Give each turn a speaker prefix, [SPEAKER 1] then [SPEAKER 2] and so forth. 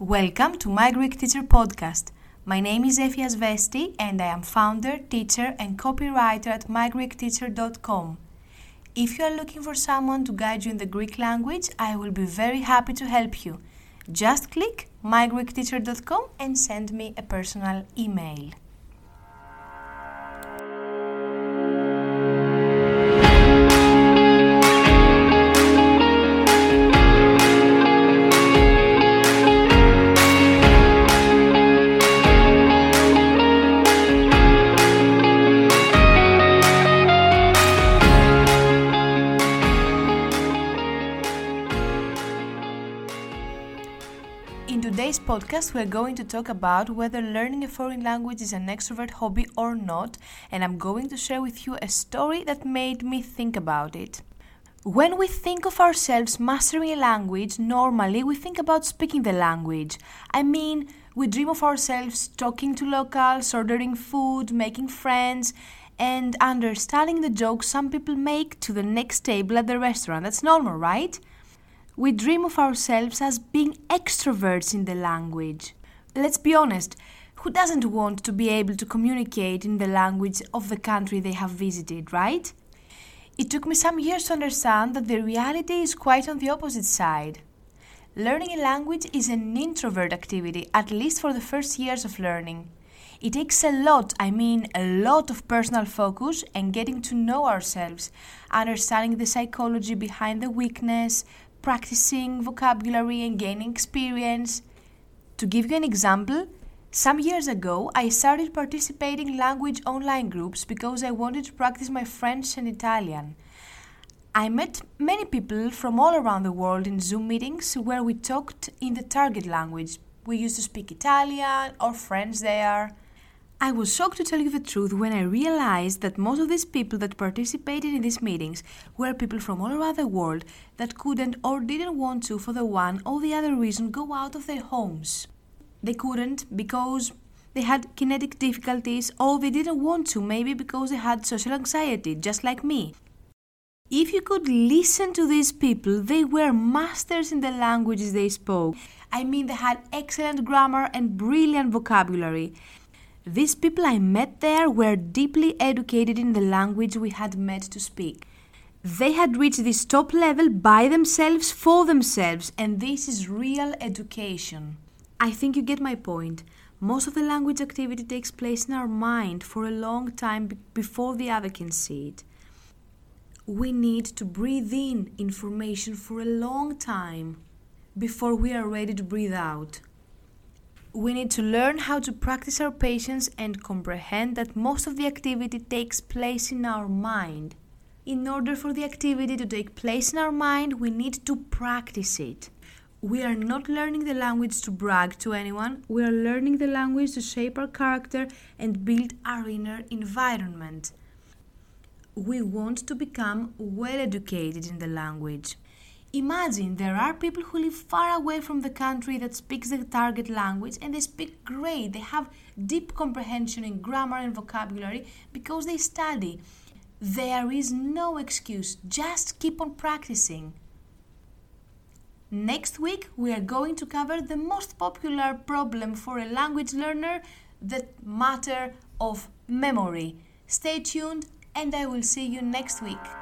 [SPEAKER 1] Welcome to My Greek Teacher Podcast. My name is Efia Svesti and I am founder, teacher, and copywriter at mygreekteacher.com. If you are looking for someone to guide you in the Greek language, I will be very happy to help you. Just click mygreekteacher.com and send me a personal email. Today's podcast, we're going to talk about whether learning a foreign language is an extrovert hobby or not, and I'm going to share with you a story that made me think about it. When we think of ourselves mastering a language, normally we think about speaking the language. I mean, we dream of ourselves talking to locals, ordering food, making friends, and understanding the jokes some people make to the next table at the restaurant. That's normal, right? We dream of ourselves as being extroverts in the language. Let's be honest, who doesn't want to be able to communicate in the language of the country they have visited, right? It took me some years to understand that the reality is quite on the opposite side. Learning a language is an introvert activity, at least for the first years of learning. It takes a lot, I mean a lot of personal focus and getting to know ourselves, understanding the psychology behind the weakness, practicing vocabulary and gaining experience. To give you an example, some years ago I started participating language online groups because I wanted to practice my French and Italian. I met many people from all around the world in Zoom meetings where we talked in the target language. We used to speak Italian or French there. I was shocked to tell you the truth when I realized that most of these people that participated in these meetings were people from all around the world that couldn't or didn't want to, for the one or the other reason, go out of their homes. They couldn't because they had kinetic difficulties or they didn't want to, maybe because they had social anxiety, just like me. If you could listen to these people, they were masters in the languages they spoke. I mean, they had excellent grammar and brilliant vocabulary. These people I met there were deeply educated in the language we had met to speak. They had reached this top level by themselves for themselves, and this is real education. I think you get my point. Most of the language activity takes place in our mind for a long time b- before the other can see it. We need to breathe in information for a long time before we are ready to breathe out. We need to learn how to practice our patience and comprehend that most of the activity takes place in our mind. In order for the activity to take place in our mind, we need to practice it. We are not learning the language to brag to anyone, we are learning the language to shape our character and build our inner environment. We want to become well educated in the language. Imagine there are people who live far away from the country that speaks the target language and they speak great. They have deep comprehension in grammar and vocabulary because they study. There is no excuse, just keep on practicing. Next week, we are going to cover the most popular problem for a language learner the matter of memory. Stay tuned, and I will see you next week.